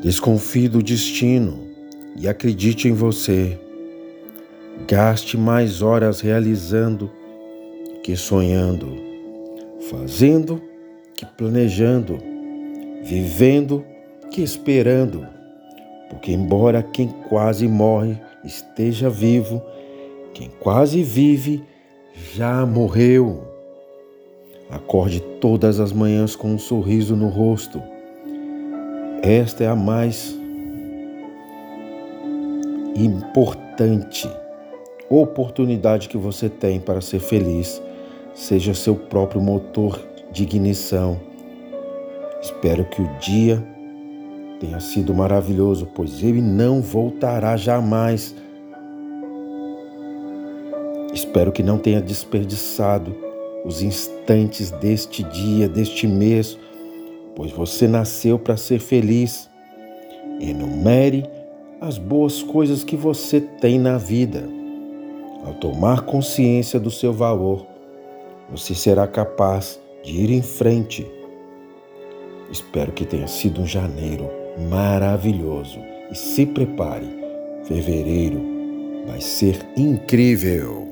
Desconfie do destino e acredite em você. Gaste mais horas realizando que sonhando, fazendo que planejando, vivendo que esperando. Porque, embora quem quase morre esteja vivo, quem quase vive já morreu. Acorde todas as manhãs com um sorriso no rosto esta é a mais importante oportunidade que você tem para ser feliz. Seja seu próprio motor de ignição. Espero que o dia tenha sido maravilhoso, pois ele não voltará jamais. Espero que não tenha desperdiçado os instantes deste dia, deste mês pois você nasceu para ser feliz. Enumere as boas coisas que você tem na vida. Ao tomar consciência do seu valor, você será capaz de ir em frente. Espero que tenha sido um janeiro maravilhoso e se prepare, fevereiro vai ser incrível.